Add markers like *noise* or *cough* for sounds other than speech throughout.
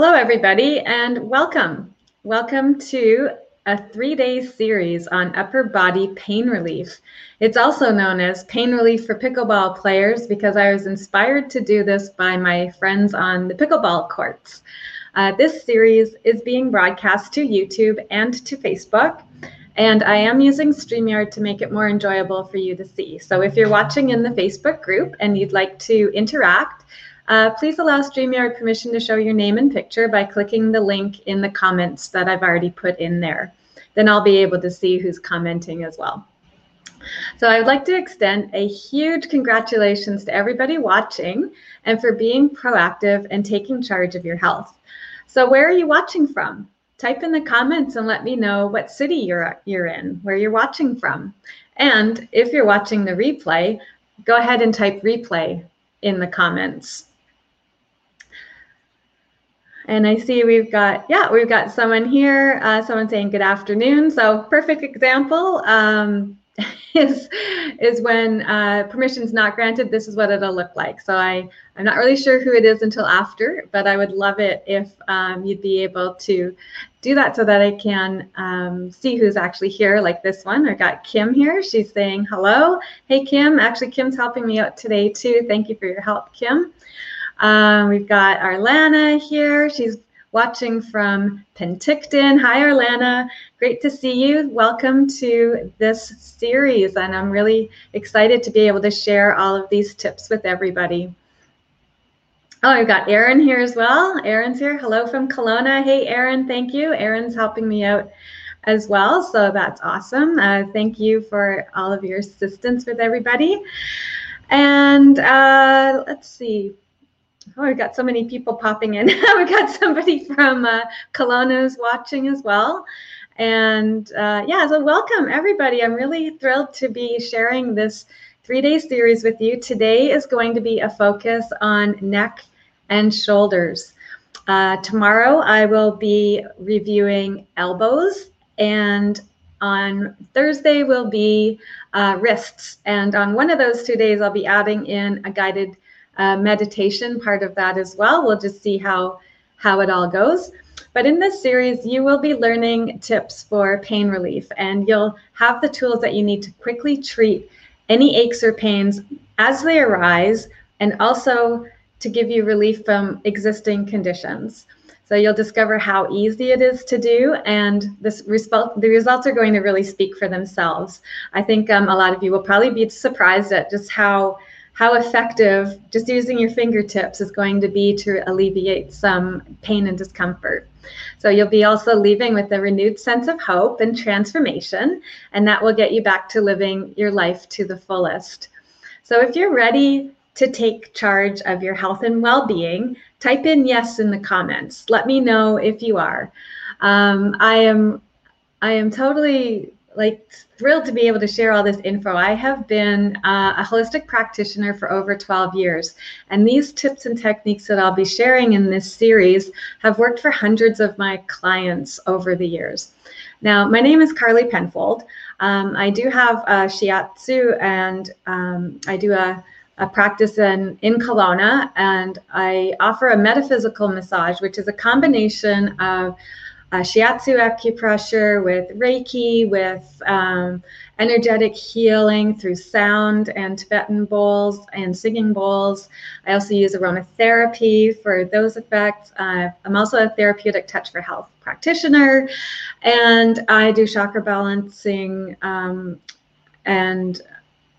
Hello, everybody, and welcome. Welcome to a three-day series on upper body pain relief. It's also known as pain relief for pickleball players because I was inspired to do this by my friends on the pickleball courts. Uh, this series is being broadcast to YouTube and to Facebook, and I am using StreamYard to make it more enjoyable for you to see. So if you're watching in the Facebook group and you'd like to interact, uh, please allow StreamYard permission to show your name and picture by clicking the link in the comments that I've already put in there. Then I'll be able to see who's commenting as well. So I would like to extend a huge congratulations to everybody watching and for being proactive and taking charge of your health. So where are you watching from? Type in the comments and let me know what city you're, you're in, where you're watching from. And if you're watching the replay, go ahead and type replay in the comments. And I see we've got, yeah, we've got someone here, uh, someone saying good afternoon. So perfect example um, *laughs* is, is when uh, permission's not granted, this is what it'll look like. So I, I'm not really sure who it is until after, but I would love it if um, you'd be able to do that so that I can um, see who's actually here, like this one. I got Kim here. She's saying hello. Hey, Kim. Actually, Kim's helping me out today, too. Thank you for your help, Kim. Um, we've got Arlana here. She's watching from Penticton. Hi, Arlana. Great to see you. Welcome to this series, and I'm really excited to be able to share all of these tips with everybody. Oh, I've got Erin here as well. Erin's here. Hello from Kelowna. Hey, Erin, thank you. Erin's helping me out as well, so that's awesome. Uh, thank you for all of your assistance with everybody. And uh, let's see, Oh, we've got so many people popping in. *laughs* we've got somebody from uh, Kelowna watching as well. And uh, yeah, so welcome everybody. I'm really thrilled to be sharing this three-day series with you. Today is going to be a focus on neck and shoulders. Uh, tomorrow I will be reviewing elbows and on Thursday will be uh, wrists. And on one of those two days, I'll be adding in a guided uh, meditation part of that as well. We'll just see how, how it all goes. But in this series, you will be learning tips for pain relief, and you'll have the tools that you need to quickly treat any aches or pains as they arise, and also to give you relief from existing conditions. So you'll discover how easy it is to do, and this result, the results are going to really speak for themselves. I think um, a lot of you will probably be surprised at just how how effective just using your fingertips is going to be to alleviate some pain and discomfort. So you'll be also leaving with a renewed sense of hope and transformation, and that will get you back to living your life to the fullest. So if you're ready to take charge of your health and well-being, type in yes in the comments. Let me know if you are. Um, I am I am totally like thrilled to be able to share all this info. I have been uh, a holistic practitioner for over 12 years, and these tips and techniques that I'll be sharing in this series have worked for hundreds of my clients over the years. Now, my name is Carly Penfold. Um, I do have a shiatsu and um, I do a, a practice in, in Kelowna, and I offer a metaphysical massage, which is a combination of uh, shiatsu acupressure, with Reiki, with um, energetic healing through sound and Tibetan bowls and singing bowls. I also use aromatherapy for those effects. Uh, I'm also a therapeutic touch for health practitioner, and I do chakra balancing um, and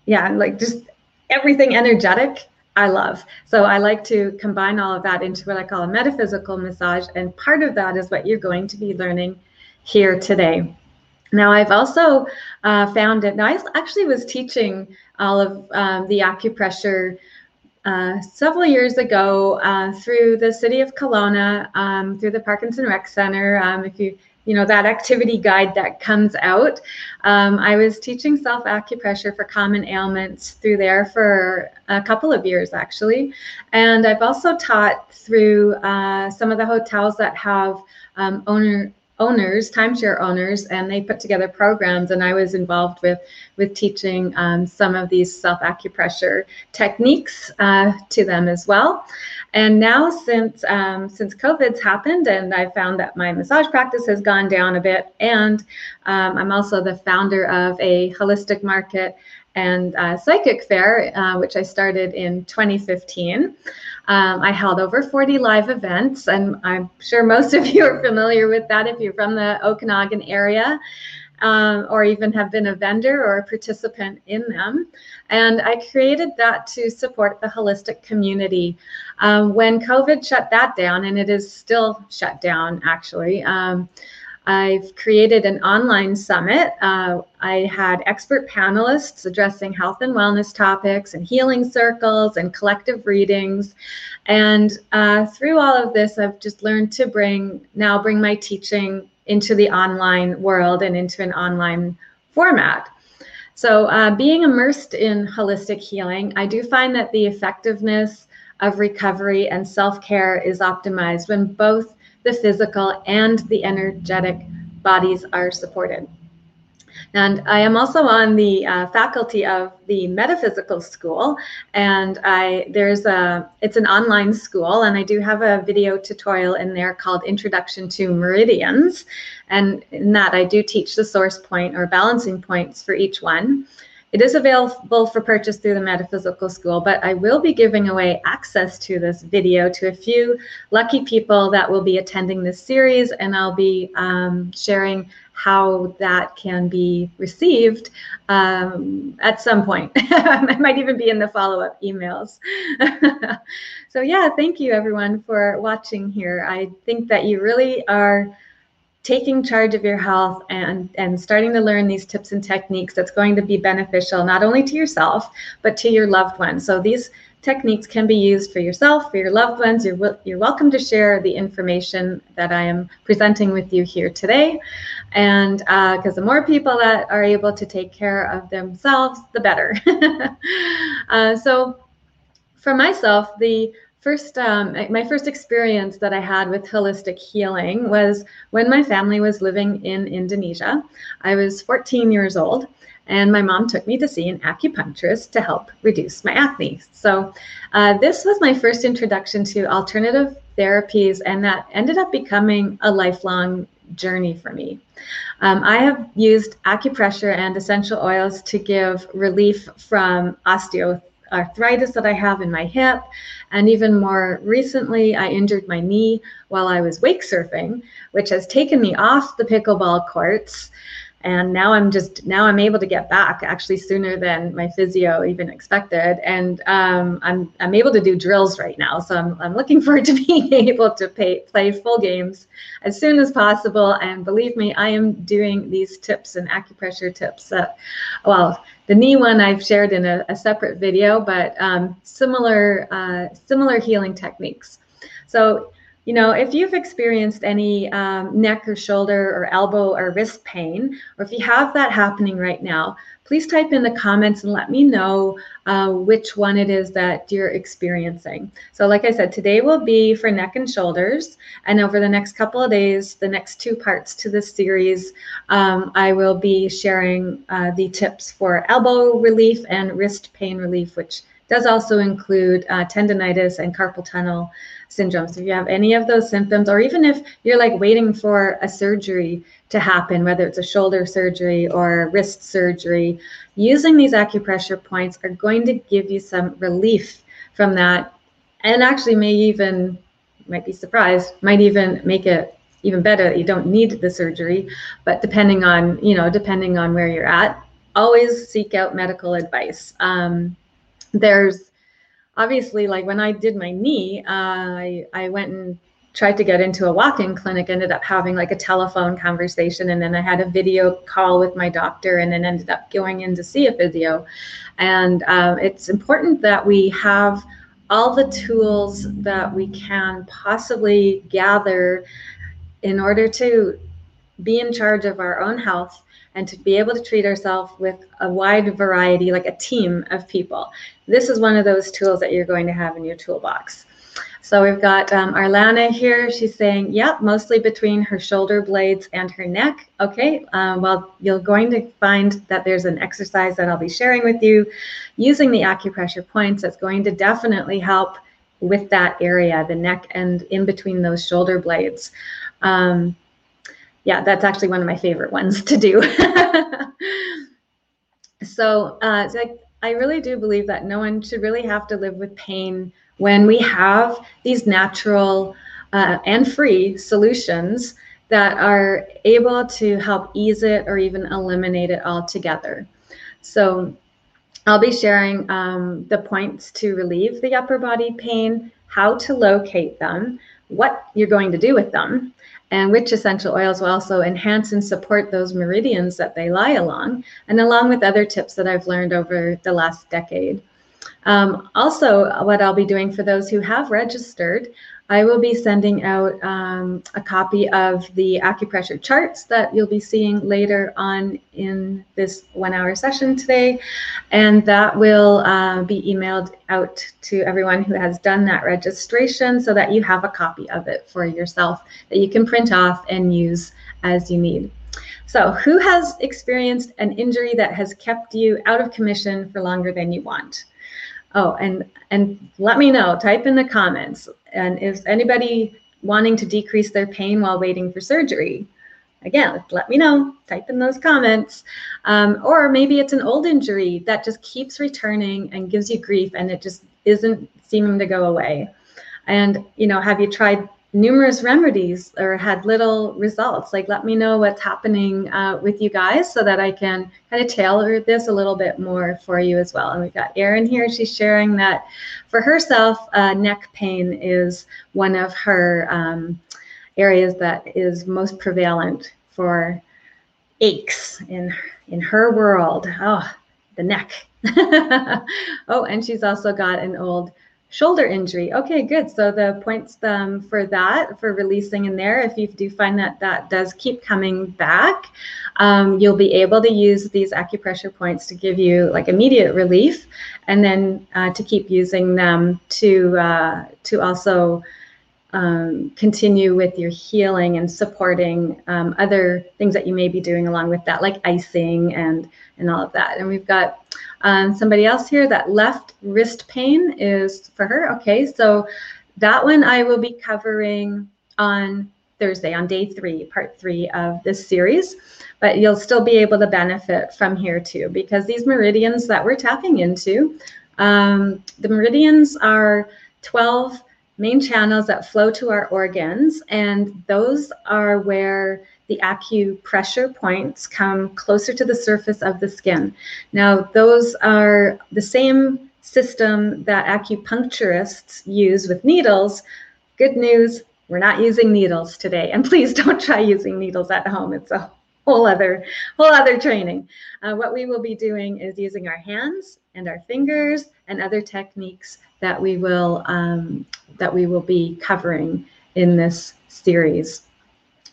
yeah, like just everything energetic I love. So I like to combine all of that into what I call a metaphysical massage. And part of that is what you're going to be learning here today. Now, I've also uh, found it. Now, I actually was teaching all of um, the acupressure uh, several years ago uh, through the city of Kelowna, um, through the Parkinson Rec Center. Um, if you you know, that activity guide that comes out. Um, I was teaching self acupressure for common ailments through there for a couple of years actually. And I've also taught through uh, some of the hotels that have um, owner owners, timeshare owners, and they put together programs. And I was involved with with teaching um, some of these self acupressure techniques uh, to them as well. And now, since um, since COVID's happened, and I found that my massage practice has gone down a bit, and um, I'm also the founder of a holistic market and uh, psychic fair, uh, which I started in 2015. Um, I held over 40 live events, and I'm sure most of you are familiar with that if you're from the Okanagan area. Um, or even have been a vendor or a participant in them. And I created that to support the holistic community. Um, when COVID shut that down, and it is still shut down actually, um, I've created an online summit. Uh, I had expert panelists addressing health and wellness topics and healing circles and collective readings. And uh, through all of this, I've just learned to bring now bring my teaching into the online world and into an online format. So, uh, being immersed in holistic healing, I do find that the effectiveness of recovery and self care is optimized when both the physical and the energetic bodies are supported. And I am also on the uh, faculty of the metaphysical school, and I there's a it's an online school, and I do have a video tutorial in there called Introduction to Meridians, and in that I do teach the source point or balancing points for each one. It is available for purchase through the Metaphysical School, but I will be giving away access to this video to a few lucky people that will be attending this series, and I'll be um, sharing how that can be received um, at some point. *laughs* it might even be in the follow-up emails. *laughs* so yeah, thank you everyone for watching here. I think that you really are taking charge of your health and and starting to learn these tips and techniques that's going to be beneficial not only to yourself but to your loved ones so these techniques can be used for yourself for your loved ones. You're, you're welcome to share the information that i am presenting with you here today. And because uh, the more people that are able to take care of themselves the better. *laughs* Uh, so for myself the first um, my first experience that i had with holistic healing was when my family was living in indonesia. I was 14 years old and my mom took me to see an acupuncturist to help reduce my acne. So uh, this was my first introduction to alternative therapies and that ended up becoming a lifelong journey for me. Um, I have used acupressure and essential oils to give relief from osteoarthritis arthritis that I have in my hip. And even more recently, I injured my knee while I was wake surfing, which has taken me off the pickleball courts and now i'm just now i'm able to get back actually sooner than my physio even expected. And um, i'm i'm able to do drills right now. So i'm, I'm looking *laughs* forward to being able to pay, play full games as soon as possible. And believe me i am doing these tips and acupressure tips uh, well the knee one i've shared in a, a separate video but um, similar uh, similar healing techniques. So you know, if you've experienced any um, neck or shoulder or elbow or wrist pain, or if you have that happening right now, please type in the comments and let me know uh, which one it is that you're experiencing. So like I said, today will be for neck and shoulders. And over the next couple of days, the next two parts to this series, um, I will be sharing uh, the tips for elbow relief and wrist pain relief, which does also include uh, tendonitis and carpal tunnel syndromes. If you have any of those symptoms, or even if you're like waiting for a surgery to happen, whether it's a shoulder surgery or wrist surgery, using these acupressure points are going to give you some relief from that and actually may even, might be surprised, might even make it even better that you don't need the surgery. But depending on you know depending on where you're at always seek out medical advice. Um, there's obviously like when I did my knee, uh, I, I went and tried to get into a walk-in clinic ended up having like a telephone conversation and then i had a video call with my doctor and then ended up going in to see a physio and um, it's important that we have all the tools that we can possibly gather in order to be in charge of our own health and to be able to treat ourselves with a wide variety, like a team of people. This is one of those tools that you're going to have in your toolbox. So we've got um, Arlana here. She's saying, yep, mostly between her shoulder blades and her neck. Okay, um, well, you're going to find that there's an exercise that I'll be sharing with you using the acupressure points that's going to definitely help with that area, the neck and in between those shoulder blades. Um, yeah, that's actually one of my favorite ones to do. *laughs* so, uh, I really do believe that no one should really have to live with pain when we have these natural uh, and free solutions that are able to help ease it or even eliminate it altogether. So I'll be sharing um, the points to relieve the upper body pain, how to locate them, what you're going to do with them, and which essential oils will also enhance and support those meridians that they lie along, and along with other tips that I've learned over the last decade. Um, also, what I'll be doing for those who have registered, I will be sending out um, a copy of the acupressure charts that you'll be seeing later on in this one hour session today. And that will uh, be emailed out to everyone who has done that registration so that you have a copy of it for yourself that you can print off and use as you need. So who has experienced an injury that has kept you out of commission for longer than you want? Oh, and and let me know. Type in the comments. And if anybody wanting to decrease their pain while waiting for surgery, again, let me know. Type in those comments. Um, or maybe it's an old injury that just keeps returning and gives you grief, and it just isn't seeming to go away. And you know, have you tried numerous remedies or had little results. Like let me know what's happening uh, with you guys so that i can kind of tailor this a little bit more for you as well. And we've got erin here. She's sharing that for herself uh, neck pain is one of her um, areas that is most prevalent for aches in in her world. Oh the neck. *laughs* Oh and she's also got an old shoulder injury. Okay, good. So the points um, for that, for releasing in there, if you do find that that does keep coming back, um, you'll be able to use these acupressure points to give you like immediate relief, and then uh, to keep using them to uh, to also um, continue with your healing and supporting um, other things that you may be doing along with that, like icing and and all of that. And we've got um, somebody else here, that left wrist pain is for her. Okay, so that one I will be covering on Thursday, on day three, part three of this series. But you'll still be able to benefit from here too, because these meridians that we're tapping into, um, the meridians are 12 main channels that flow to our organs, and those are where the acupressure points come closer to the surface of the skin. Now, those are the same system that acupuncturists use with needles. Good news, we're not using needles today. And *laughs* please don't try using needles at home. It's a whole other whole other training. Uh, what we will be doing is using our hands and our fingers and other techniques that we will um, that we will be covering in this series.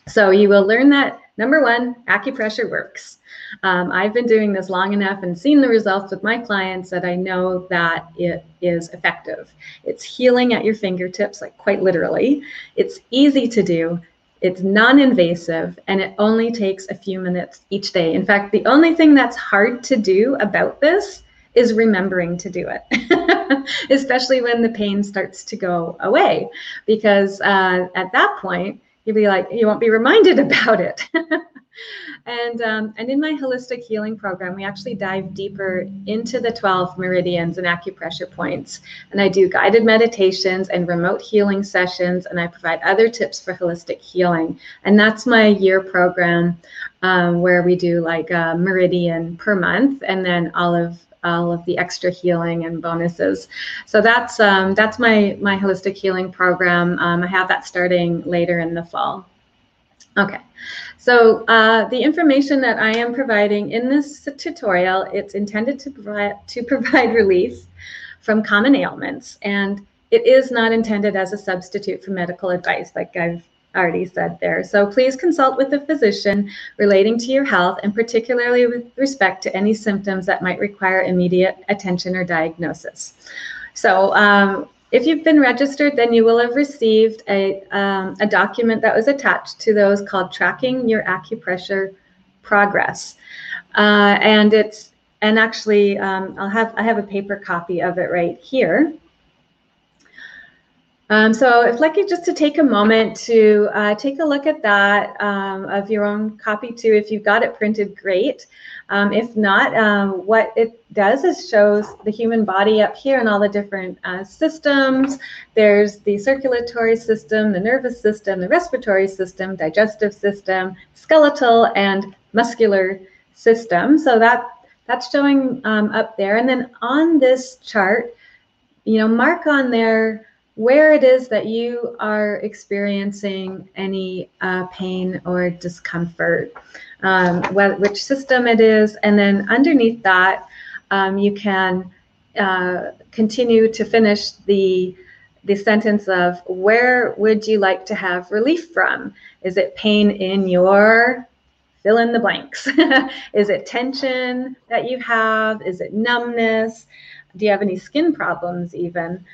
So you will learn that number one, acupressure works. Um, I've been doing this long enough and seen the results with my clients that I know that it is effective. It's healing at your fingertips, like quite literally. It's easy to do. It's non invasive and it only takes a few minutes each day. In fact, the only thing that's hard to do about this is remembering to do it, *laughs* especially when the pain starts to go away. Because uh, at that point, you'll be like, you won't be reminded *laughs* about it. *laughs* and um, and in my holistic healing program, we actually dive deeper into the 12 meridians and acupressure points. And I do guided meditations and remote healing sessions, and I provide other tips for holistic healing. And that's my year program um, where we do like a meridian per month, and then all of all of the extra healing and bonuses. So that's um, that's my my holistic healing program. Um, I have that starting later in the fall. Okay, so uh, the information that I am providing in this tutorial, it's intended to provide to *laughs* provide relief from common ailments, and it is not intended as a substitute for medical advice, like I've already said there. So please consult with a physician relating to your health and particularly with respect to any symptoms that might require immediate attention or diagnosis. So um, if you've been registered, then you will have received a, um, a document that was attached to those called Tracking Your Acupressure Progress. Uh, and it's, and actually, um, I'll have, I have a paper copy of it right here. Um, so if like just to take a moment to uh, take a look at that um, of your own copy too. If you've got it printed, great. Um, if not, um, what it does is shows the human body up here and all the different uh, systems. There's the circulatory system, the nervous system, the respiratory system, digestive system, skeletal and muscular system. So that that's showing um, up there. And then on this chart, you know, mark on there where it is that you are experiencing any uh, pain or discomfort, um, which system it is, and then underneath that, um, you can uh, continue to finish the the sentence of where would you like to have relief from? Is it pain in your fill in the blanks? *laughs* is it tension that you have? Is it numbness? Do you have any skin problems even?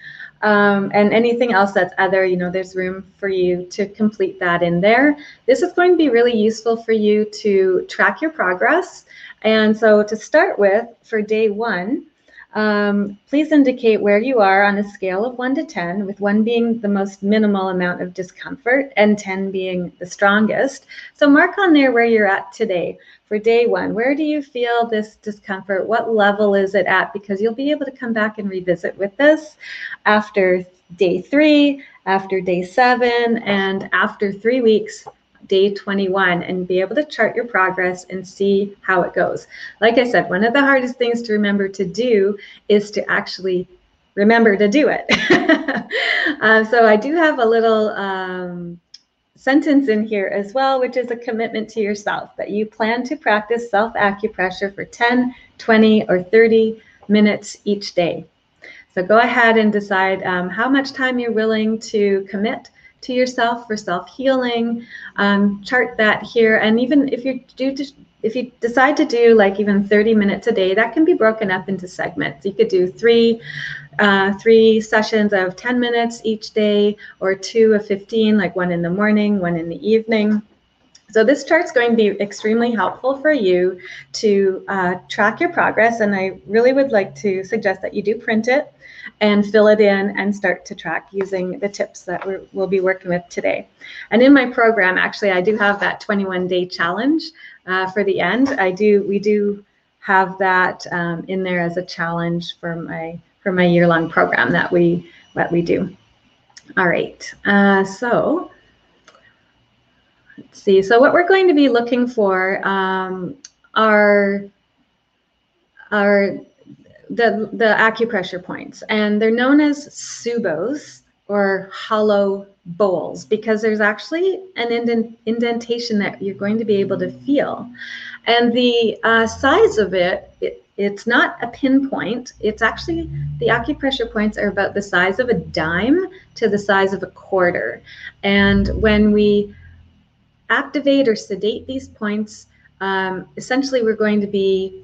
Um, and anything else that's other, you know, there's room for you to complete that in there. This is going to be really useful for you to track your progress. And so to start with, for day one, um, please indicate where you are on a scale of 1 to 10, with 1 being the most minimal amount of discomfort and 10 being the strongest. So mark on there where you're at today for day one. Where do you feel this discomfort? What level is it at? Because you'll be able to come back and revisit with this after day three, after day seven, and after three weeks day 21 and be able to chart your progress and see how it goes. Like I said, one of the hardest things to remember to do is to actually remember to do it. *laughs* uh, so I do have a little um, sentence in here as well, which is a commitment to yourself that you plan to practice self acupressure for 10, 20, or 30 minutes each day. So go ahead and decide um, how much time you're willing to commit to yourself for self-healing. Um, chart that here, and even if you do, if you decide to do like even 30 minutes a day, that can be broken up into segments. You could do three, uh, three sessions of 10 minutes each day, or two of 15, like one in the morning, one in the evening. So this chart's going to be extremely helpful for you to uh, track your progress, and I really would like to suggest that you do print it and fill it in and start to track using the tips that we will be working with today. And in my program, actually, I do have that 21 day challenge uh, for the end. I do, we do have that um, in there as a challenge for my for my year long program that we that we do. All right, uh, so let's see. So what we're going to be looking for um, are are the, the acupressure points, and they're known as tsubos or hollow bowls because there's actually an indent, indentation that you're going to be able to feel. And the uh, size of it, it, it's not a pinpoint. It's actually, the acupressure points are about the size of a dime to the size of a quarter. And when we activate or sedate these points, um, essentially we're going to be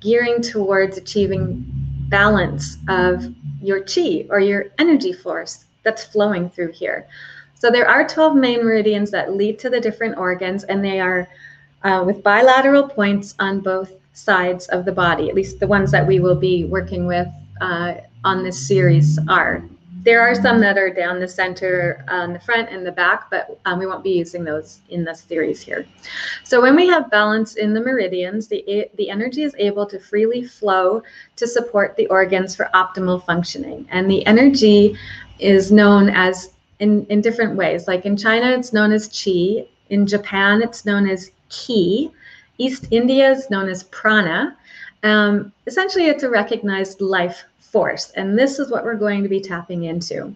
gearing towards achieving balance of your chi or your energy force that's flowing through here. So there are 12 main meridians that lead to the different organs, and they are uh, with bilateral points on both sides of the body, at least the ones that we will be working with uh, on this series are. There are some that are down the center on the front and the back, but um, we won't be using those in this series here. So when we have balance in the meridians, the, the energy is able to freely flow to support the organs for optimal functioning. And the energy is known as in, in different ways. Like in China, it's known as qi. In Japan, it's known as ki. East India is known as prana. Um, essentially, it's a recognized life force. And this is what we're going to be tapping into.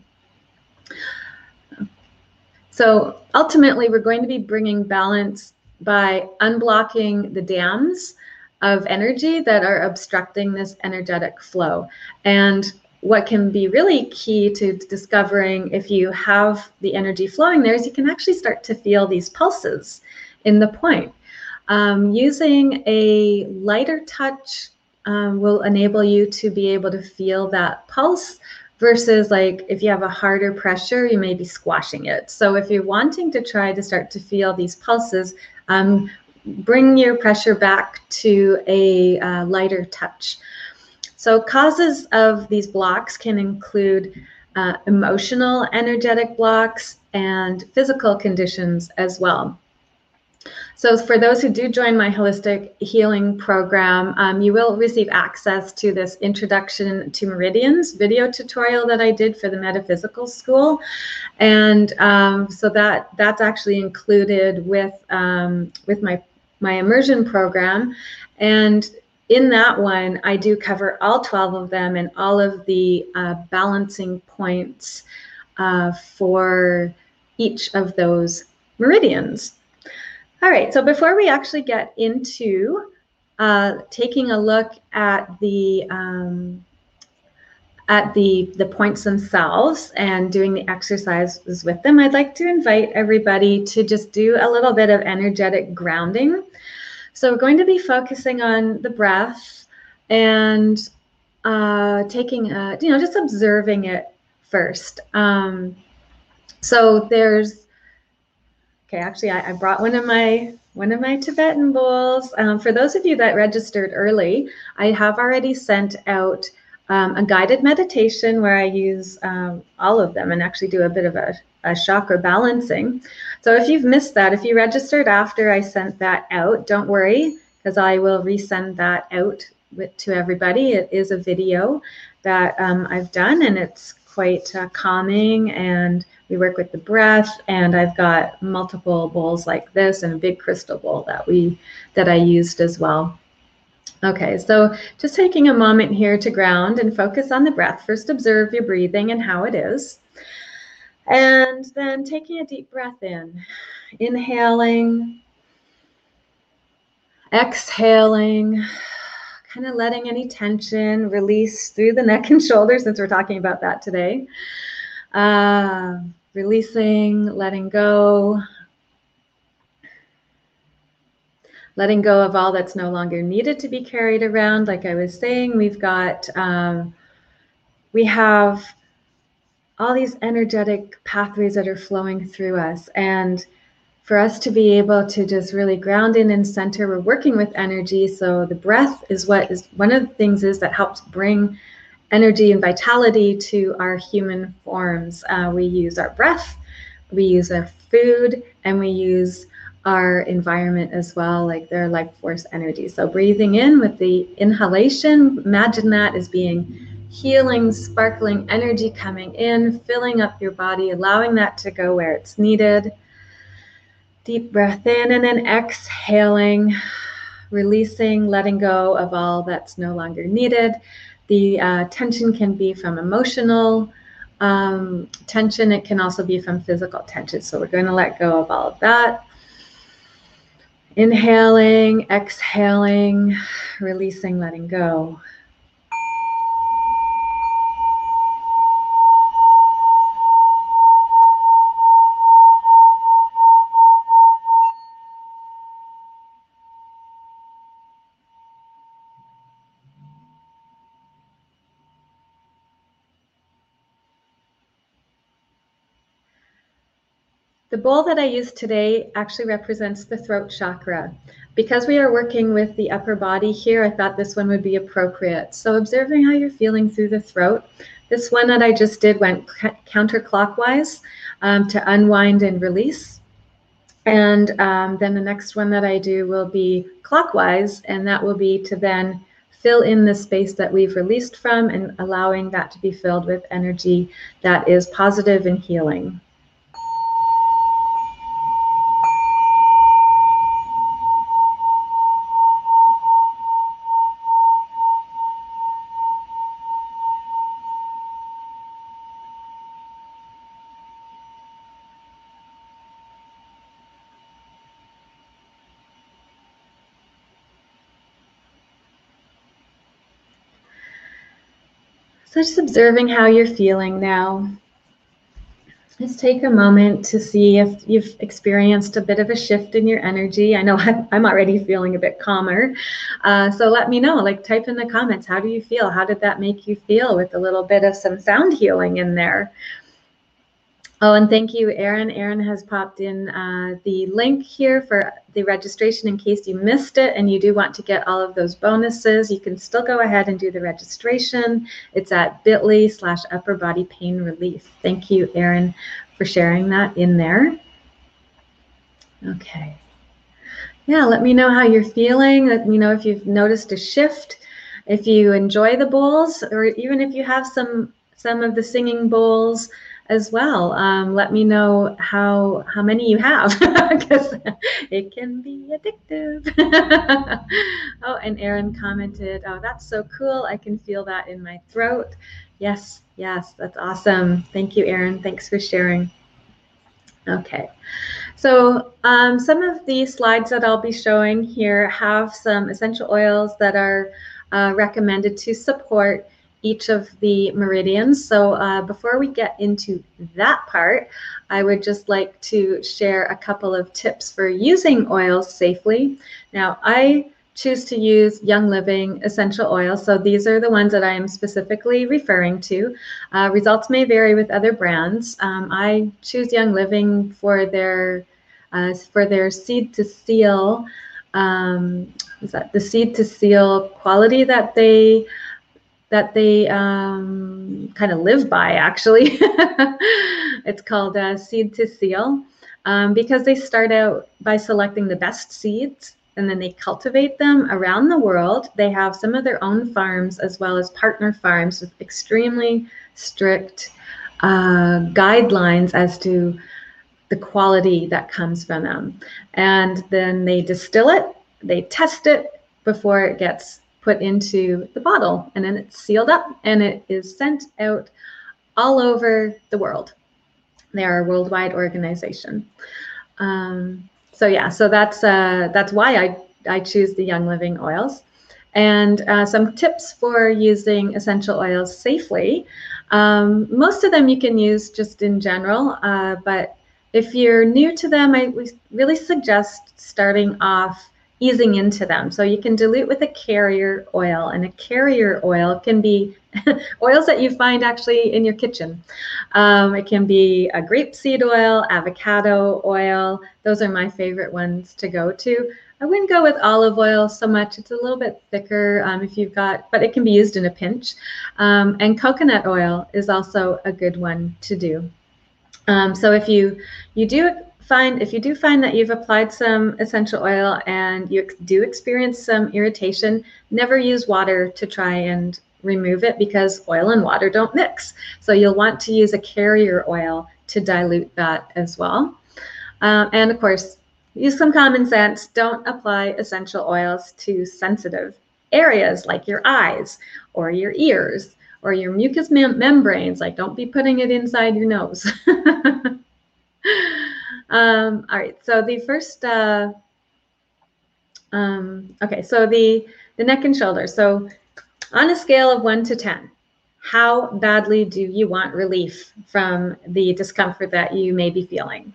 So ultimately, we're going to be bringing balance by unblocking the dams of energy that are obstructing this energetic flow. And what can be really key to discovering if you have the energy flowing there is you can actually start to feel these pulses in the point. Um, using a lighter touch um, will enable you to be able to feel that pulse versus like if you have a harder pressure, you may be squashing it. So if you're wanting to try to start to feel these pulses, um, bring your pressure back to a uh, lighter touch. So causes of these blocks can include uh, emotional energetic blocks and physical conditions as well. So for those who do join my holistic healing program, um, you will receive access to this introduction to meridians video tutorial that I did for the metaphysical school. And um, so that that's actually included with, um, with my, my immersion program. And in that one, I do cover all 12 of them and all of the uh, balancing points uh, for each of those meridians. All right, so before we actually get into uh, taking a look at the um, at the the points themselves and doing the exercises with them, I'd like to invite everybody to just do a little bit of energetic grounding. So we're going to be focusing on the breath and uh, taking, a, you know, just observing it first. Um, so there's Okay, actually, I, I, brought one of my one of my Tibetan bowls. Um, for those of you that registered early, I have already sent out um, a guided meditation where I use um, all of them and actually do a bit of a, a chakra balancing. So if you've missed that, if you registered after I sent that out, don't worry because I will resend that out with, to everybody. It is a video that um, I've done and it's quite uh, calming and we work with the breath and I've got multiple bowls like this and a big crystal bowl that we that I used as well. Okay, so just taking a moment here to ground and focus on the breath. First observe your breathing and how it is. And then taking a deep breath in, inhaling, exhaling, kind of letting any tension release through the *laughs* neck and shoulders since we're talking about that today. Uh, releasing, letting go, letting go of all that's no longer needed to be carried around. Like I was saying, we've got, um, we have all these energetic pathways that are flowing through us. And for us to be able to just really ground in and center, we're working with energy. So the breath is what is one of the things is that helps bring energy and vitality to our human forms. Uh, we use our breath, we use our food, and we use our environment as well, like their life force energy. So breathing in with the inhalation, imagine that as being healing, sparkling energy coming in, filling up your body, allowing that to go where it's needed. Deep breath in and then exhaling, releasing, letting go of all that's no longer needed. The uh, tension can be from emotional um, tension. It can also be from physical tension. So we're going to let go of all of that. Inhaling, exhaling, releasing, letting go. The bowl that I used today actually represents the throat chakra. Because we are working with the upper body here, I thought this one would be appropriate. So observing how you're feeling through the throat. This one that I just did went counterclockwise um, to unwind and release. And um, then the next one that I do will be clockwise, and that will be to then fill in the space that we've released from and allowing that to be filled with energy that is positive and healing. So just observing how you're feeling now. just take a moment to see if you've experienced a bit of a shift in your energy. I know *laughs* I'm already feeling a bit calmer. Uh, so let me know, like type in the comments, how do you feel? How did that make you feel with a little bit of some sound healing in there? Oh, and thank you, Erin. Erin has popped in uh, the link here for the registration in case you missed it and you do want to get all of those bonuses. You can still go ahead and do the registration. It's at bit.ly slash upper body pain relief. Thank you, Erin, for sharing that in there. Okay. Yeah, let me know how you're feeling. Let me know if you've noticed a shift, if you enjoy the bowls, or even if you have some some of the singing bowls as well. Um, let me know how how many you have *laughs* because it can be addictive. *laughs* oh, and Erin commented, "Oh, that's so cool! I can feel that in my throat." Yes, yes, that's awesome. Thank you, Erin. Thanks for sharing. Okay, so um, some of the slides that I'll be showing here have some essential oils that are uh, recommended to support each of the meridians. So uh, before we get into that part, I would just like to share a couple of tips for using oils safely. Now, I choose to use Young Living essential oils. So these are the ones that I am specifically referring to. Uh, results may vary with other brands. Um, I choose Young Living for their uh, for their seed to seal. Um, is that the seed to seal quality that they that they um, kind of live by, actually. *laughs* it's called uh, Seed to Seal um, because they start out by selecting the best seeds and then they cultivate them around the world. They have some of their own farms as well as partner farms with extremely strict uh, guidelines as to the quality that comes from them. And then they distill it, they test it before it gets put into the bottle and then it's sealed up and it is sent out all over the world. They are a worldwide organization. Um, so yeah, so that's uh, that's why I, I choose the Young Living oils. And uh, some tips for using essential oils safely. Um, most of them you can use just in general, uh, but if you're new to them, I really suggest starting off easing into them. So you can dilute with a carrier oil, and a carrier oil can be *laughs* oils that you find actually in your kitchen. Um, it can be a grapeseed oil, avocado oil. Those are my favorite ones to go to. I wouldn't go with olive oil so much. It's a little bit thicker um, if you've got, but it can be used in a pinch. Um, and coconut oil is also a good one to do. Um, so if you you do find if you do find that you've applied some essential oil and you do experience some irritation, never use water to try and remove it because oil and water don't mix. So you'll want to use a carrier oil to dilute that as well. Uh, and of course, use some common sense. Don't apply essential oils to sensitive areas like your eyes or your ears or your mucous mem membranes. Like don't be putting it inside your nose. *laughs* Um, all right, so the first, uh, um, okay, so the, the neck and shoulders. So on a scale of one to 10, how badly do you want relief from the discomfort that you may be feeling?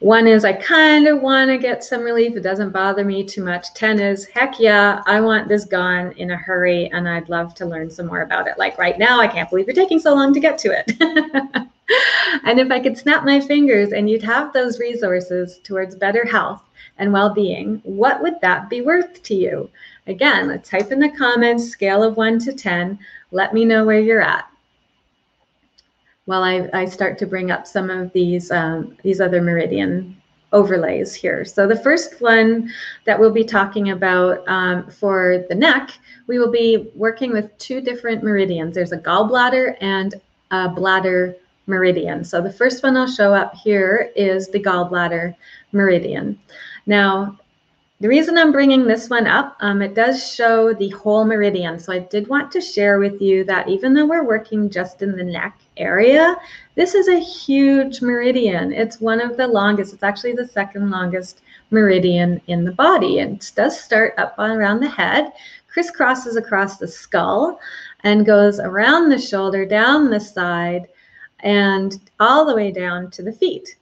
One is I kind of want to get some relief. It doesn't bother me too much. 10 is heck yeah, I want this gone in a hurry and I'd love to learn some more about it. Like right now, I can't believe you're taking so long to get to it. *laughs* *laughs* and if I could snap my fingers and you'd have those resources towards better health and well being, what would that be worth to you? Again, let's type in the comments, scale of one to 10. Let me know where you're at while I, I start to bring up some of these, um, these other meridian overlays here. So the first one that we'll be talking about um, for the neck, we will be working with two different meridians. There's a gallbladder and a bladder meridian. So the first one I'll show up here is the gallbladder meridian. Now, the reason I'm bringing this one up, um, it does show the whole meridian. So I did want to share with you that even though we're working just in the neck area, this is a huge meridian. It's one of the longest, it's actually the second longest meridian in the body. And it does start up around the head, crisscrosses across the skull, and goes around the shoulder, down the side, and all the way down to the feet.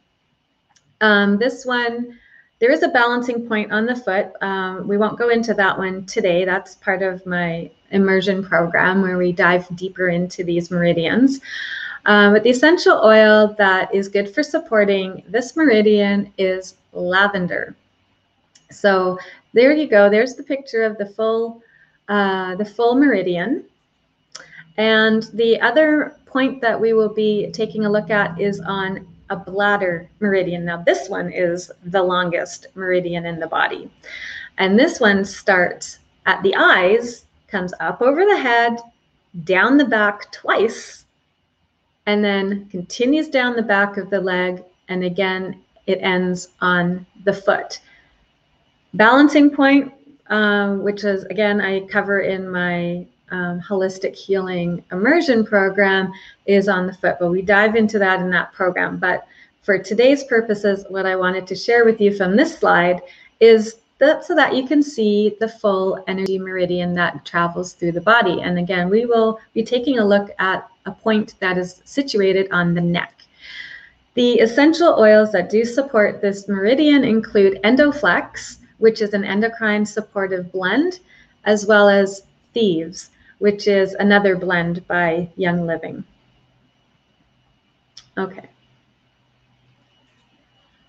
Um, this one, there is a balancing point on the foot. Um, we won't go into that one today. That's part of my immersion program where we dive deeper into these meridians. Um, but the essential oil that is good for supporting this meridian is lavender. So there you go. There's the picture of the full, uh, the full meridian. And the other point that we will be taking a look at is on a bladder meridian. Now this one is the longest meridian in the body. And this one starts at the eyes, comes up over the head, down the back twice, and then continues down the back of the leg. And again, it ends on the foot. Balancing point, um, which is again, I cover in my um, holistic healing immersion program is on the foot, but we dive into that in that program. But for today's purposes, what I wanted to share with you from this slide is that so that you can see the full energy meridian that travels through the body. And again, we will be taking a look at a point that is situated on the neck. The essential oils that do support this meridian include Endoflex, which is an endocrine supportive blend, as well as Thieves, which is another blend by Young Living. Okay.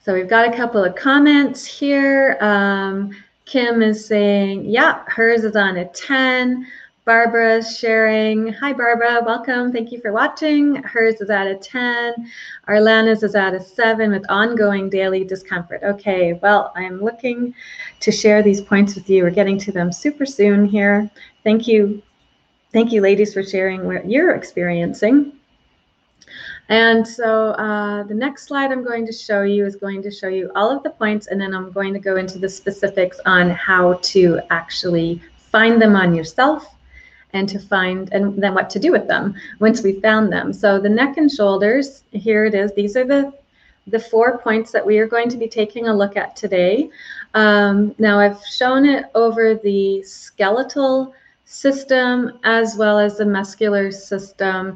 So we've got a couple of comments here. Um, Kim is saying, yeah, hers is on a 10. Barbara is sharing. Hi, Barbara. Welcome. Thank you for watching. Hers is at a 10. Arlana's is at a 7 with ongoing daily discomfort. Okay, well, I'm looking to share these points with you. We're getting to them super soon here. Thank you Thank you, ladies, for sharing what you're experiencing. And so uh, the next slide I'm going to show you is going to show you all of the points, and then I'm going to go into the specifics on how to actually find them on yourself and to find and then what to do with them once we found them. So the neck and shoulders, here it is. These are the the four points that we are going to be taking a look at today. Um, now I've shown it over the skeletal system as well as the muscular system.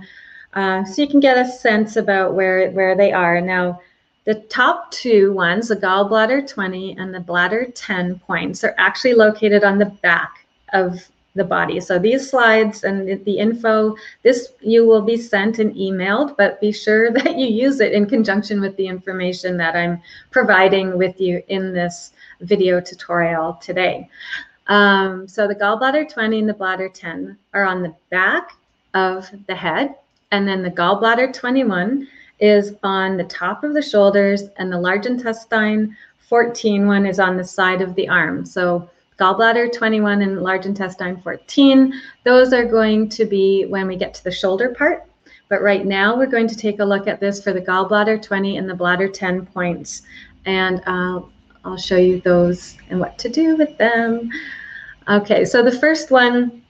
Uh, so you can get a sense about where, where they are. Now, the top two ones, the gallbladder 20 and the bladder 10 points, are actually located on the back of the body. So these slides and the info, this you will be sent and emailed, but be sure *laughs* that you use it in conjunction with the information that I'm providing with you in this video tutorial today. Um, so the gallbladder 20 and the bladder 10 are on the back of the head. And then the gallbladder 21 is on the top of the shoulders and the large intestine 14 one is on the side of the arm. So gallbladder 21 and large intestine 14, those are going to be when we get to the shoulder part. But right now we're going to take a look at this for the gallbladder 20 and the bladder 10 points. And uh, I'll show you those and what to do with them. Okay, so the first one,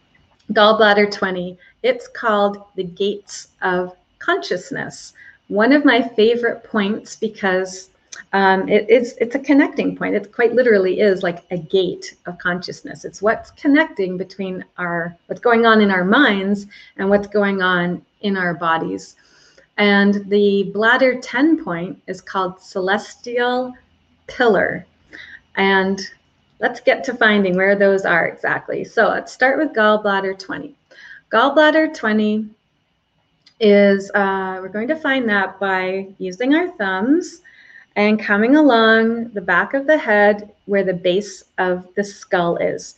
gallbladder 20, it's called the gates of consciousness. One of my favorite points because um, it, it's, it's a connecting point. It quite literally is like a gate of consciousness. It's what's connecting between our, what's going on in our minds and what's going on in our bodies. And the bladder 10 point is called celestial pillar. And let's get to finding where those are exactly. So let's start with gallbladder 20. Gallbladder 20 is, uh, we're going to find that by using our thumbs and coming along the back of the head where the base of the skull is.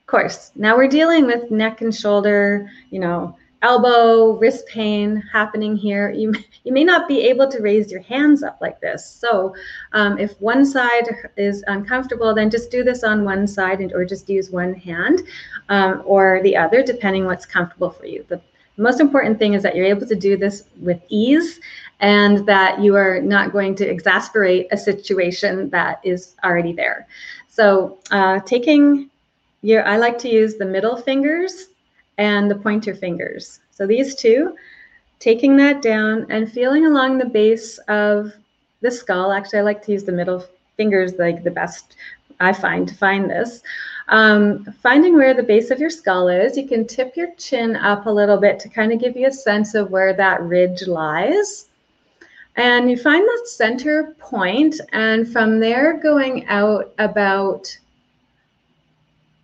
Of course, now we're dealing with neck and shoulder, you know, elbow, wrist pain happening here, you, you may not be able to raise your hands up like this. So um, if one side is uncomfortable, then just do this on one side and, or just use one hand um, or the other, depending what's comfortable for you. The most important thing is that you're able to do this with ease and that you are not going to exasperate a situation that is already there. So uh, taking your, I like to use the middle fingers and the pointer fingers. So these two, taking that down and feeling along the base of the skull. Actually, I like to use the middle fingers like the best I find to find this. Um, finding where the base of your skull is, you can tip your chin up a little bit to kind of give you a sense of where that ridge lies. And you find that center point, and from there going out about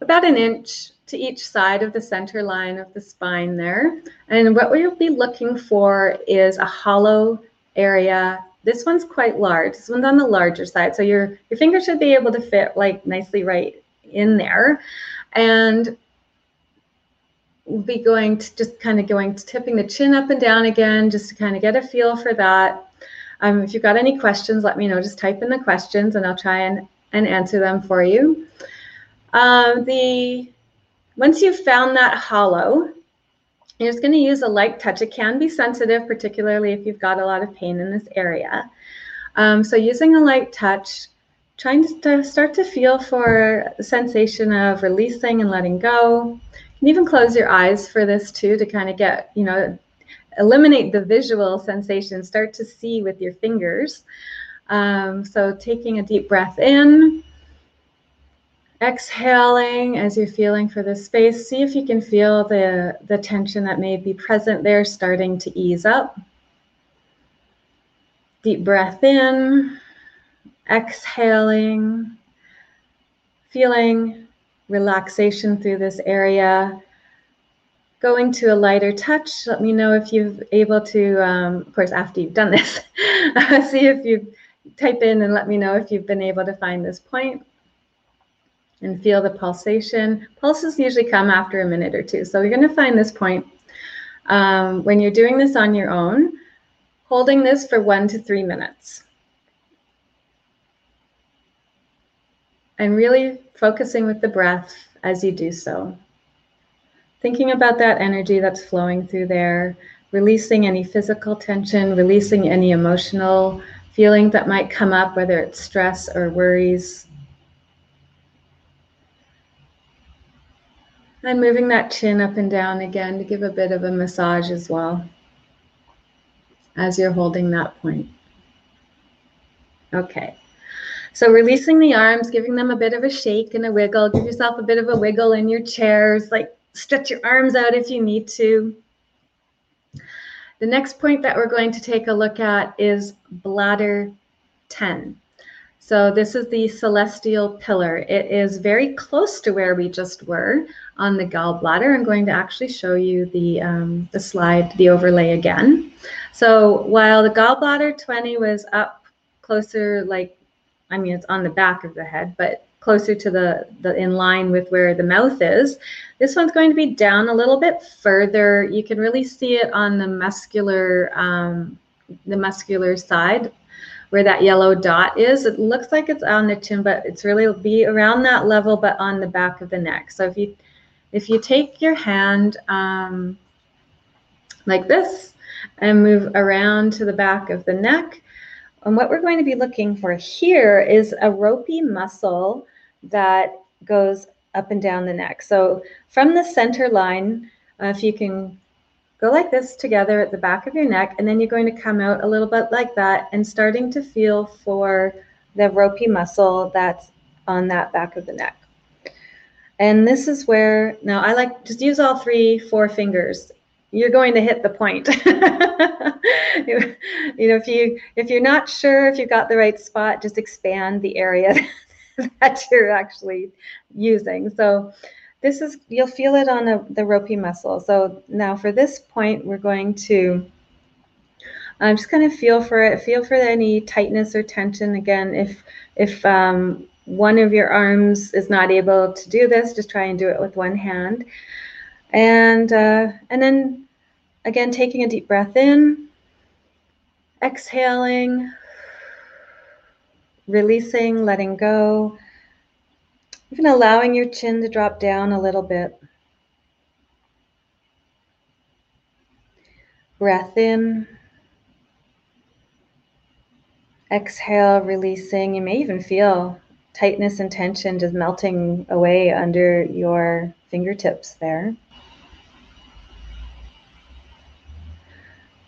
about an inch to each side of the center line of the spine there. And what we'll be looking for is a hollow area. This one's quite large. This one's on the larger side. So your, your finger should be able to fit like nicely right in there. And we'll be going to just kind of going to tipping the chin up and down again, just to kind of get a feel for that. Um, if you've got any questions, let me know. Just type in the questions and I'll try and, and answer them for you. Um, the once you've found that hollow, you're just going to use a light touch. It can be sensitive, particularly if you've got a lot of pain in this area. Um, so using a light touch, trying to start to feel for the sensation of releasing and letting go. You can even close your eyes for this too to kind of get, you know, eliminate the visual sensation, start to see with your fingers. Um, so taking a deep breath in, exhaling as you're feeling for the space. See if you can feel the, the tension that may be present there starting to ease up. Deep breath in, exhaling, feeling relaxation through this area going to a lighter touch. Let me know if you've able to, um, of course, after you've done this, *laughs* see if you type in and let me know if you've been able to find this point and feel the pulsation. Pulses usually come after a minute or two. So you're going to find this point. Um, when you're doing this on your own, holding this for one to three minutes. And really focusing with the breath as you do so thinking about that energy that's flowing through there, releasing any physical tension, releasing any emotional feeling that might come up, whether it's stress or worries. And moving that chin up and down again to give a bit of a massage as well as you're holding that point. Okay. So releasing the arms, giving them a bit of a shake and a wiggle. Give yourself a bit of a wiggle in your chairs, like stretch your arms out if you need to. The next point that we're going to take a look at is bladder 10. So this is the celestial pillar. It is very close to where we just were on the gallbladder. I'm going to actually show you the, um, the slide, the overlay again. So while the gallbladder 20 was up closer, like, I mean, it's on the back of the head, but closer to the, the in line with where the mouth is. This one's going to be down a little bit further. You can really see it on the muscular, um, the muscular side where that yellow dot is. It looks like it's on the chin, but it's really be around that level, but on the back of the neck. So if you, if you take your hand um, like this and move around to the back of the neck, and what we're going to be looking for here is a ropey muscle that goes up and down the neck. So from the center line, uh, if you can go like this together at the back of your neck, and then you're going to come out a little bit like that and starting to feel for the ropey muscle that's on that back of the neck. And this is where, now I like, just use all three, four fingers. You're going to hit the point. *laughs* you know, if you if you're not sure if you've got the right spot, just expand the area *laughs* that you're actually using. So this is, you'll feel it on a, the ropey muscle. So now for this point, we're going to I'm just kind of feel for it, feel for any tightness or tension. Again, if, if um, one of your arms is not able to do this, just try and do it with one hand. And, uh, and then again, taking a deep breath in, exhaling, releasing, letting go, even allowing your chin to drop down a little bit. Breath in. Exhale, releasing. You may even feel tightness and tension just melting away under your fingertips there.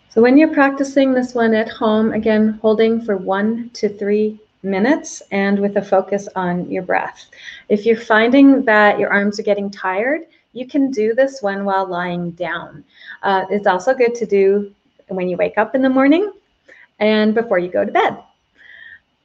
So when you're practicing this one at home, again, holding for one to three minutes and with a focus on your breath. If you're finding that your arms are getting tired, you can do this one while lying down. Uh, it's also good to do when you wake up in the morning and before you go to bed.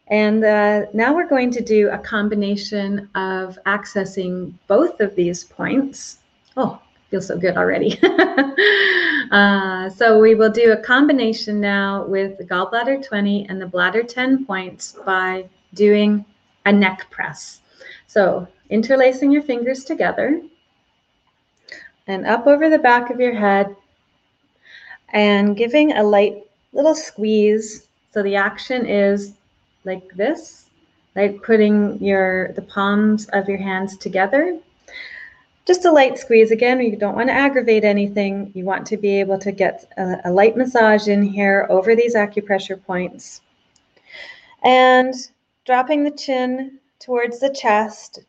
And uh, now we're going to do a combination of accessing both of these points. Oh, feels so good already. *laughs* uh, so we will do a combination now with the gallbladder 20 and the bladder 10 points by doing a neck press. So interlacing your fingers together and up over the back of your head and giving a light little squeeze. So the action is like this, like putting your the palms of your hands together. Just a light squeeze again. You don't want to aggravate anything. You want to be able to get a, a light massage in here over these acupressure points. And dropping the chin towards the chest,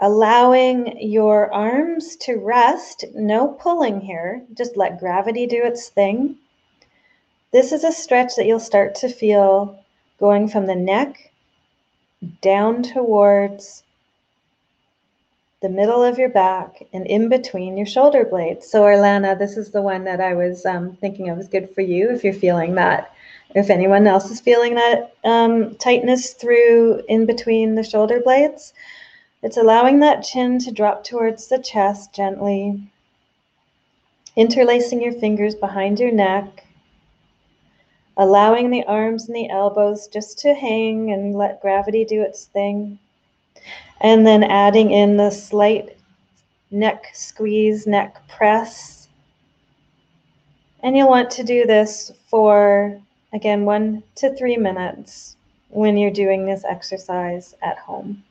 allowing your arms to rest, no pulling here, just let gravity do its thing. This is a stretch that you'll start to feel going from the neck down towards the middle of your back and in between your shoulder blades. So, Orlana, this is the one that I was um, thinking of is good for you if you're feeling that. If anyone else is feeling that um, tightness through in between the shoulder blades, it's allowing that chin to drop towards the chest gently, interlacing your fingers behind your neck, allowing the arms and the elbows just to hang and let gravity do its thing. And then adding in the slight neck squeeze, neck press. And you'll want to do this for, again, one to three minutes when you're doing this exercise at home.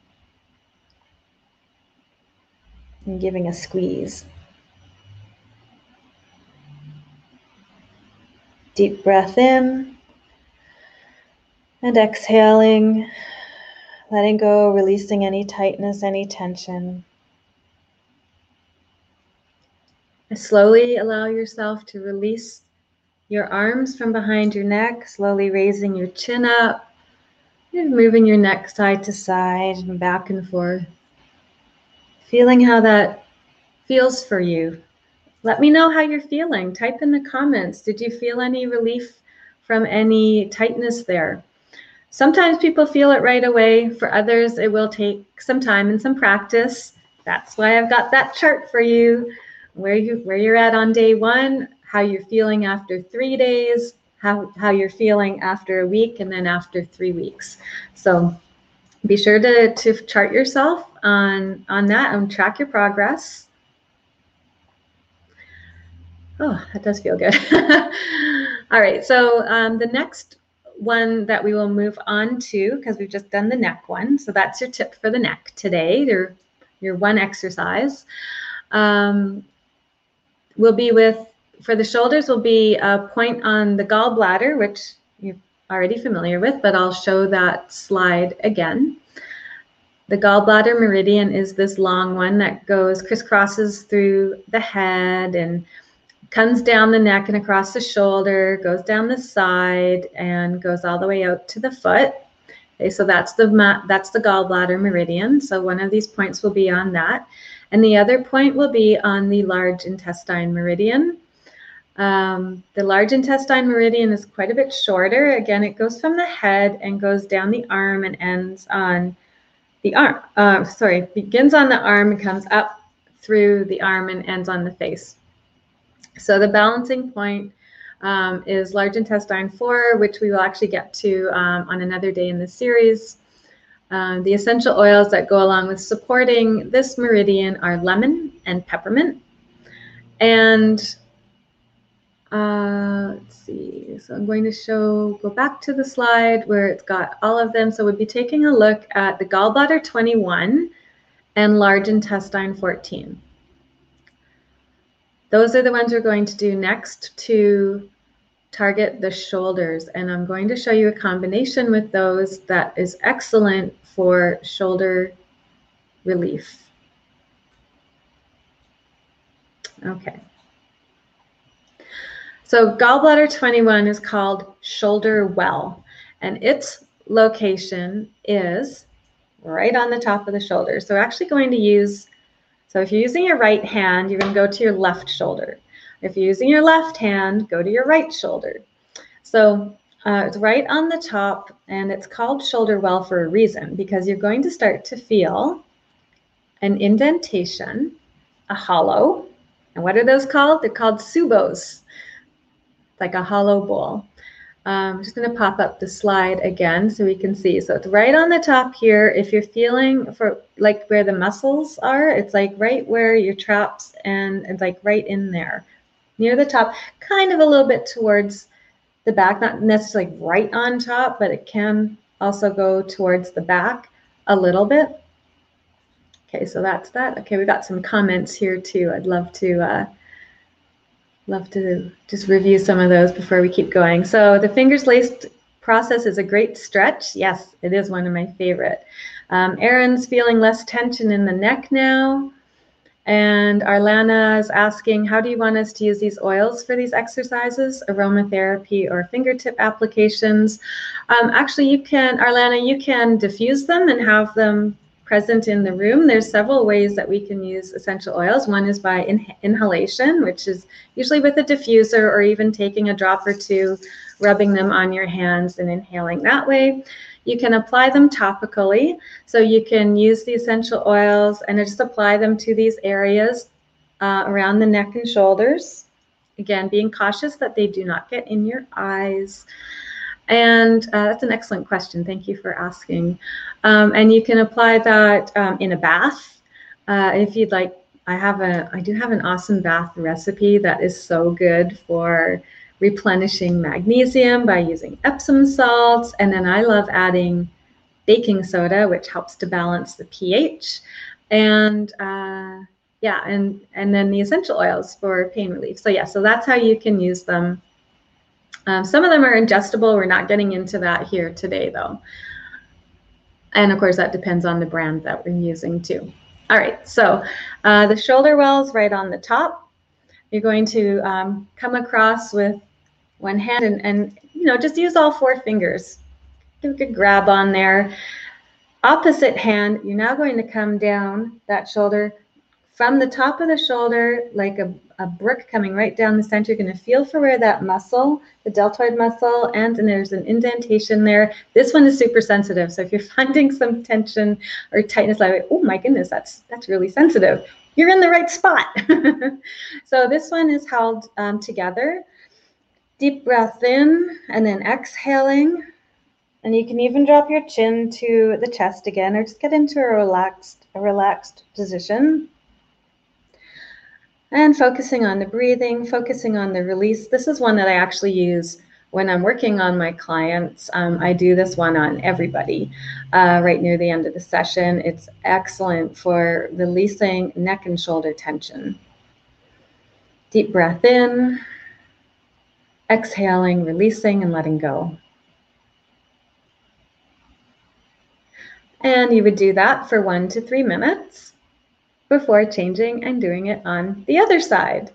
And giving a squeeze. Deep breath in and exhaling, letting go, releasing any tightness, any tension. Slowly allow yourself to release your arms from behind your neck, slowly raising your chin up and moving your neck side to side and back and forth. Feeling how that feels for you let me know how you're feeling. Type in the comments. Did you feel any relief from any tightness there? Sometimes people feel it right away. For others, it will take some time and some practice. That's why I've got that chart for you, where you where you're at on day one, how you're feeling after three days, how how you're feeling after a week, and then after three weeks. So be sure to to chart yourself on on that and track your progress. Oh, that does feel good. *laughs* All right, so um, the next one that we will move on to, because we've just done the neck one, so that's your tip for the neck today, your, your one exercise, um, will be with, for the shoulders will be a point on the gallbladder, which you're already familiar with, but I'll show that slide again. The gallbladder meridian is this long one that goes crisscrosses through the head and comes down the neck and across the shoulder, goes down the side, and goes all the way out to the foot. Okay, so that's the that's the gallbladder meridian. So one of these points will be on that, and the other point will be on the large intestine meridian. Um, the large intestine meridian is quite a bit shorter. Again, it goes from the head and goes down the arm and ends on the arm. Uh, sorry, begins on the arm and comes up through the arm and ends on the face. So the balancing point um, is large intestine 4, which we will actually get to um, on another day in the series. Um, the essential oils that go along with supporting this meridian are lemon and peppermint. And uh, let's see, so I'm going to show, go back to the slide where it's got all of them. So we'll be taking a look at the gallbladder 21 and large intestine 14. Those are the ones we're going to do next to target the shoulders. And I'm going to show you a combination with those that is excellent for shoulder relief. Okay. So gallbladder 21 is called shoulder well, and its location is right on the top of the shoulder. So we're actually going to use so if you're using your right hand, you're going to go to your left shoulder. If you're using your left hand, go to your right shoulder. So uh, it's right on the top and it's called shoulder well for a reason because you're going to start to feel an indentation, a hollow. And what are those called? They're called tsubos, like a hollow bowl. Um, I'm just going to pop up the slide again so we can see. So it's right on the top here. If you're feeling for like where the muscles are, it's like right where your traps and it's like right in there near the top, kind of a little bit towards the back, not necessarily right on top, but it can also go towards the back a little bit. Okay, so that's that. Okay, we got some comments here too. I'd love to uh, love to just review some of those before we keep going. So the fingers laced process is a great stretch. Yes, it is one of my favorite. Um, Erin's feeling less tension in the neck now. And Arlana is asking, how do you want us to use these oils for these exercises, aromatherapy or fingertip applications? Um, actually, you can, Arlana, you can diffuse them and have them present in the room. There's several ways that we can use essential oils. One is by in inhalation, which is usually with a diffuser or even taking a drop or two, rubbing them on your hands and inhaling that way. You can apply them topically. So you can use the essential oils and just apply them to these areas uh, around the neck and shoulders. Again, being cautious that they do not get in your eyes. And uh, that's an excellent question. Thank you for asking. Um, and you can apply that um, in a bath. Uh, if you'd like, I have a, I do have an awesome bath recipe that is so good for replenishing magnesium by using Epsom salts. And then I love adding baking soda, which helps to balance the pH. And uh, yeah, and, and then the essential oils for pain relief. So yeah, so that's how you can use them um, some of them are ingestible. We're not getting into that here today, though. And of course, that depends on the brand that we're using too. All right, so uh, the shoulder wells right on the top. You're going to um, come across with one hand and, and, you know, just use all four fingers. Give a good grab on there. Opposite hand, you're now going to come down that shoulder from the top of the shoulder, like a, a brick coming right down the center, you're going to feel for where that muscle, the deltoid muscle, and, and there's an indentation there. This one is super sensitive. So if you're *laughs* finding some tension or tightness, like, oh my goodness, that's, that's really sensitive, you're in the right spot. *laughs* so this one is held um, together. Deep breath in and then exhaling. And you can even drop your chin to the chest again or just get into a relaxed, a relaxed position. And focusing on the breathing, focusing on the release. This is one that I actually use when I'm working on my clients. Um, I do this one on everybody uh, right near the end of the session. It's excellent for releasing neck and shoulder tension. Deep breath in, exhaling, releasing, and letting go. And you would do that for one to three minutes before changing and doing it on the other side.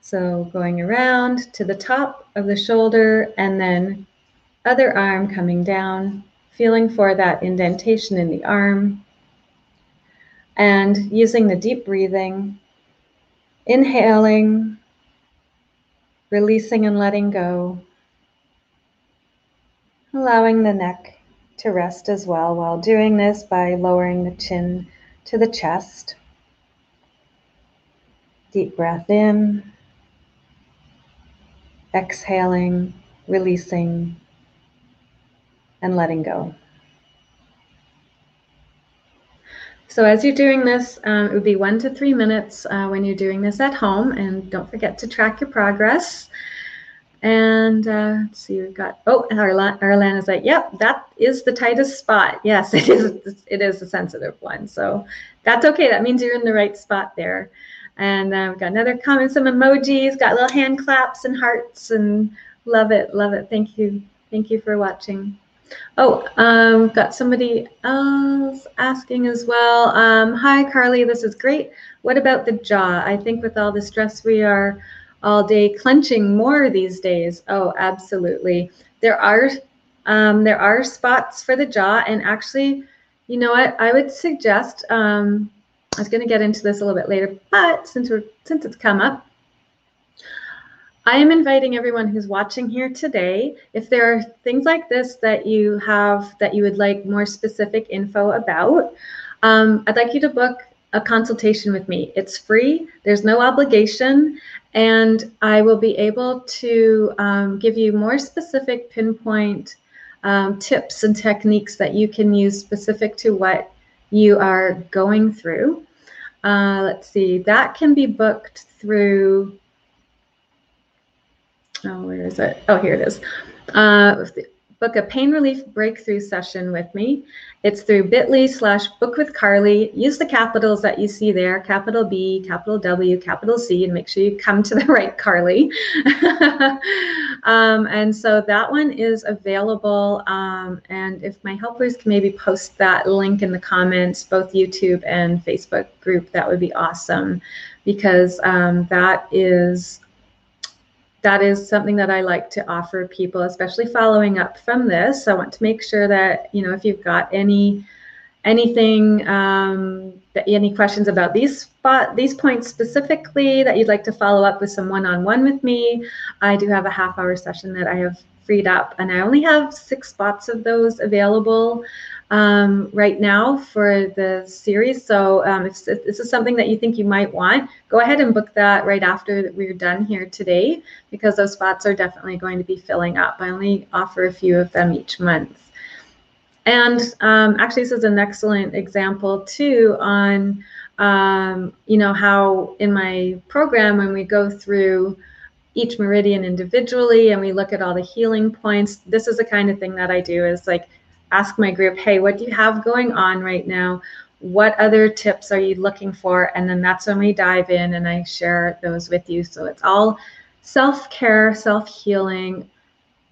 So going around to the top of the shoulder and then other arm coming down, feeling for that indentation in the arm and using the deep breathing, inhaling, releasing and letting go, allowing the neck to rest as well while doing this by lowering the chin to the chest. Deep breath in, exhaling, releasing, and letting go. So as you're doing this, um, it would be one to three minutes uh, when you're doing this at home, and don't forget to track your progress. And uh, let's see, we've got, oh, Arlan, Arlan is like, yep, that is the tightest spot. Yes, *laughs* it is, it is a sensitive one. So that's okay. That means you're in the right spot there. And uh, we've got another comment, some emojis, got little hand claps and hearts and love it, love it. Thank you. Thank you for watching. Oh, um, got somebody else asking as well. Um, hi, Carly, this is great. What about the jaw? I think with all the stress we are all day clenching more these days. Oh, absolutely. There are um, there are spots for the jaw, and actually, you know what? I would suggest. Um, I was going to get into this a little bit later, but since we're since it's come up, I am inviting everyone who's watching here today, if there are things like this that you have that you would like more specific info about, um, I'd like you to book a consultation with me. It's free, there's no obligation, and I will be able to um, give you more specific pinpoint um, tips and techniques that you can use specific to what you are going through. Uh, let's see, that can be booked through, oh, where is it? Oh, here it is. Uh, book a pain relief breakthrough session with me. It's through bit.ly slash book with Carly. Use the capitals that you see there, capital B, capital W, capital C, and make sure you come to the *laughs* right Carly. *laughs* um, and so that one is available. Um, and if my helpers can maybe post that link in the comments, both YouTube and Facebook group, that would be awesome because um, that is that is something that I like to offer people, especially following up from this. I want to make sure that, you know, if you've got any anything um, that, any questions about these spot these points specifically that you'd like to follow up with some one-on-one with me i do have a half hour session that i have freed up and i only have six spots of those available um, right now for the series. So um, if, if, this is something that you think you might want, go ahead and book that right after we're done here today, because those spots are definitely going to be filling up. I only offer a few of them each month. And um, actually, this is an excellent example too on, um, you know, how in my program when we go through each meridian individually and we look at all the healing points, this is the kind of thing that I do is like ask my group, hey, what do you have going on right now? What other tips are you looking for? And then that's when we dive in and I share those with you. So it's all self care, self healing,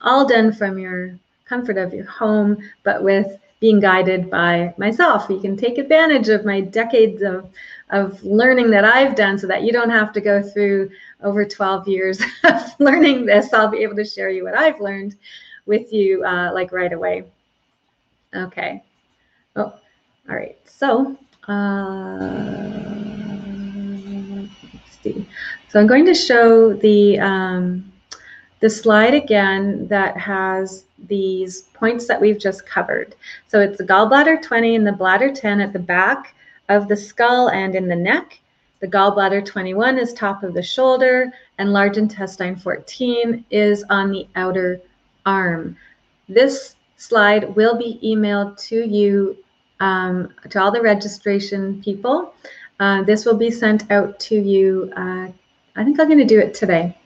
all done from your comfort of your home, but with being guided by myself. You can take advantage of my decades of, of learning that I've done so that you don't have to go through over 12 years *laughs* of learning this. I'll be able to share you what I've learned with you uh, like right away. Okay. Oh, all right. So, uh, let's see. So I'm going to show the um, the slide again that has these points that we've just covered. So it's the gallbladder 20 and the bladder 10 at the back of the skull and in the neck. The gallbladder 21 is top of the shoulder, and large intestine 14 is on the outer arm. This slide will be emailed to you, um, to all the registration people. Uh, this will be sent out to you. Uh, I think I'm going to do it today.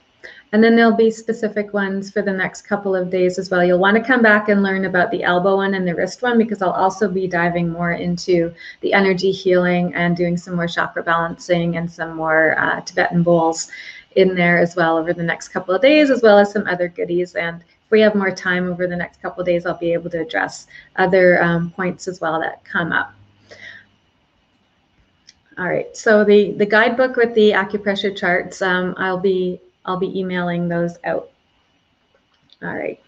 And then there'll be specific ones for the next couple of days as well. You'll want to come back and learn about the elbow one and the wrist one because I'll also be diving more into the energy healing and doing some more chakra balancing and some more uh, Tibetan bowls in there as well over the next couple of days, as well as some other goodies. And we have more time over the next couple days, I'll be able to address other um, points as well that come up. All right, so the, the guidebook with the acupressure charts, um, I'll be I'll be emailing those out. All right.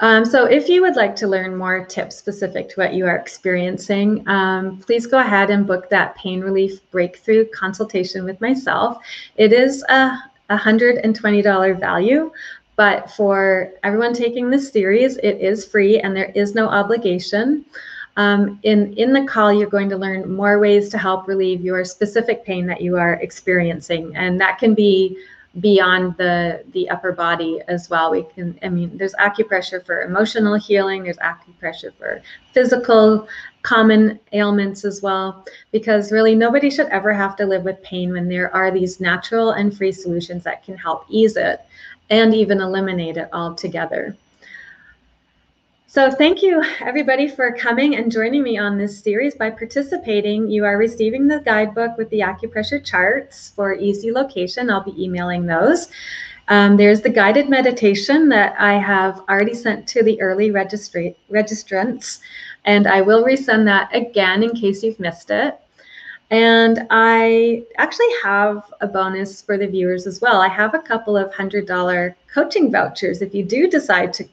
Um, so if you would like to learn more tips specific to what you are experiencing, um, please go ahead and book that pain relief breakthrough consultation with myself. It is a $120 value, but for everyone taking this series, it is free and there is no obligation. Um, in, in the call, you're going to learn more ways to help relieve your specific pain that you are experiencing. And that can be beyond the, the upper body as well. We can, I mean, there's acupressure for emotional healing, there's acupressure for physical common ailments as well, because really nobody should ever have to live with pain when there are these natural and free solutions that can help ease it and even eliminate it altogether. So thank you everybody for coming and joining me on this series. By participating, you are receiving the guidebook with the acupressure charts for easy location. I'll be emailing those. Um, there's the guided meditation that I have already sent to the early registrants, and I will resend that again in case you've missed it. And I actually have a bonus for the viewers as well. I have a couple of hundred dollar coaching vouchers. If you do decide to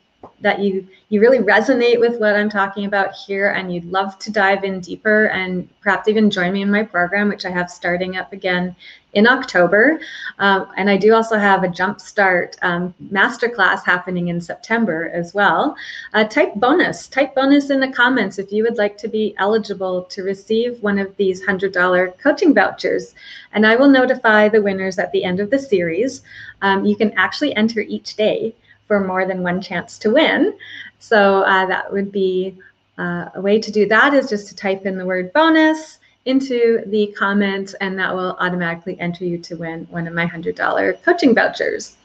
that you you really resonate with what I'm talking about here and you'd love to dive in deeper and perhaps even join me in my program, which I have starting up again in October. Um, and I do also have a Jumpstart um, masterclass happening in September as well. Uh, type bonus, type bonus in the comments if you would like to be eligible to receive one of these $100 coaching vouchers. And I will notify the winners at the end of the series. Um, you can actually enter each day for more than one chance to win. So uh, that would be uh, a way to do that is just to type in the word bonus into the comments and that will automatically enter you to win one of my $100 coaching vouchers.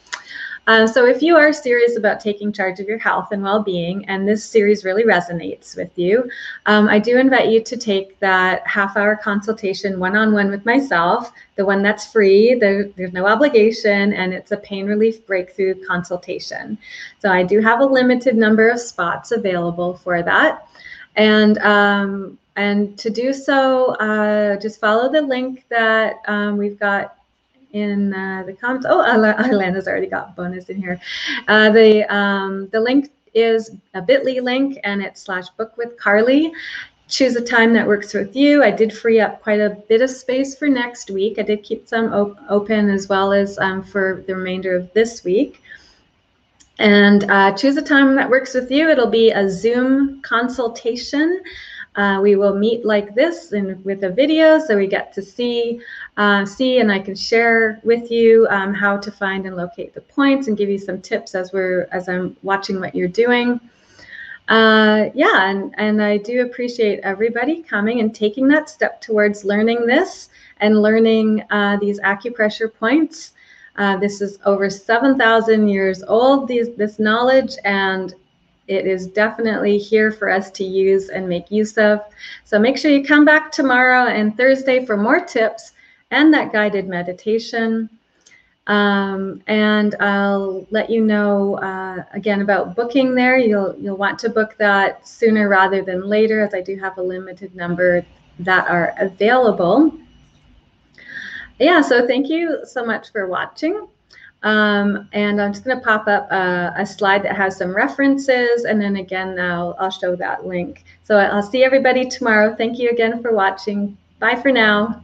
Uh, so if you are serious about taking charge of your health and well-being, and this series really resonates with you, um, I do invite you to take that half-hour consultation one-on-one with myself, the one that's free, the, there's no obligation, and it's a pain relief breakthrough consultation. So I do have a limited number of spots available for that. And um, and to do so, uh, just follow the link that um, we've got in uh, the comments. Oh, *laughs* Alana's already got bonus in here. Uh, the um, the link is a bit.ly link and it's slash book with Carly. Choose a time that works with you. I did free up quite a bit of space for next week. I did keep some op open as well as um, for the remainder of this week. And uh, choose a time that works with you. It'll be a Zoom consultation. Uh, we will meet like this and with a video so we get to see uh, see and I can share with you um, how to find and locate the points and give you some tips as we're as I'm watching what you're doing. Uh, yeah, and, and I do appreciate everybody coming and taking that step towards learning this and learning uh, these acupressure points. Uh, this is over 7,000 years old, these, this knowledge, and it is definitely here for us to use and make use of. So make sure you come back tomorrow and Thursday for more tips and that guided meditation. Um, and I'll let you know uh, again about booking there. You'll you'll want to book that sooner rather than later, as I do have a limited number that are available. Yeah, so thank you so much for watching. Um, and I'm just going to pop up a, a, slide that has some references, and then again, I'll, I'll show that link. So I'll see everybody tomorrow. Thank you again for watching. Bye for now.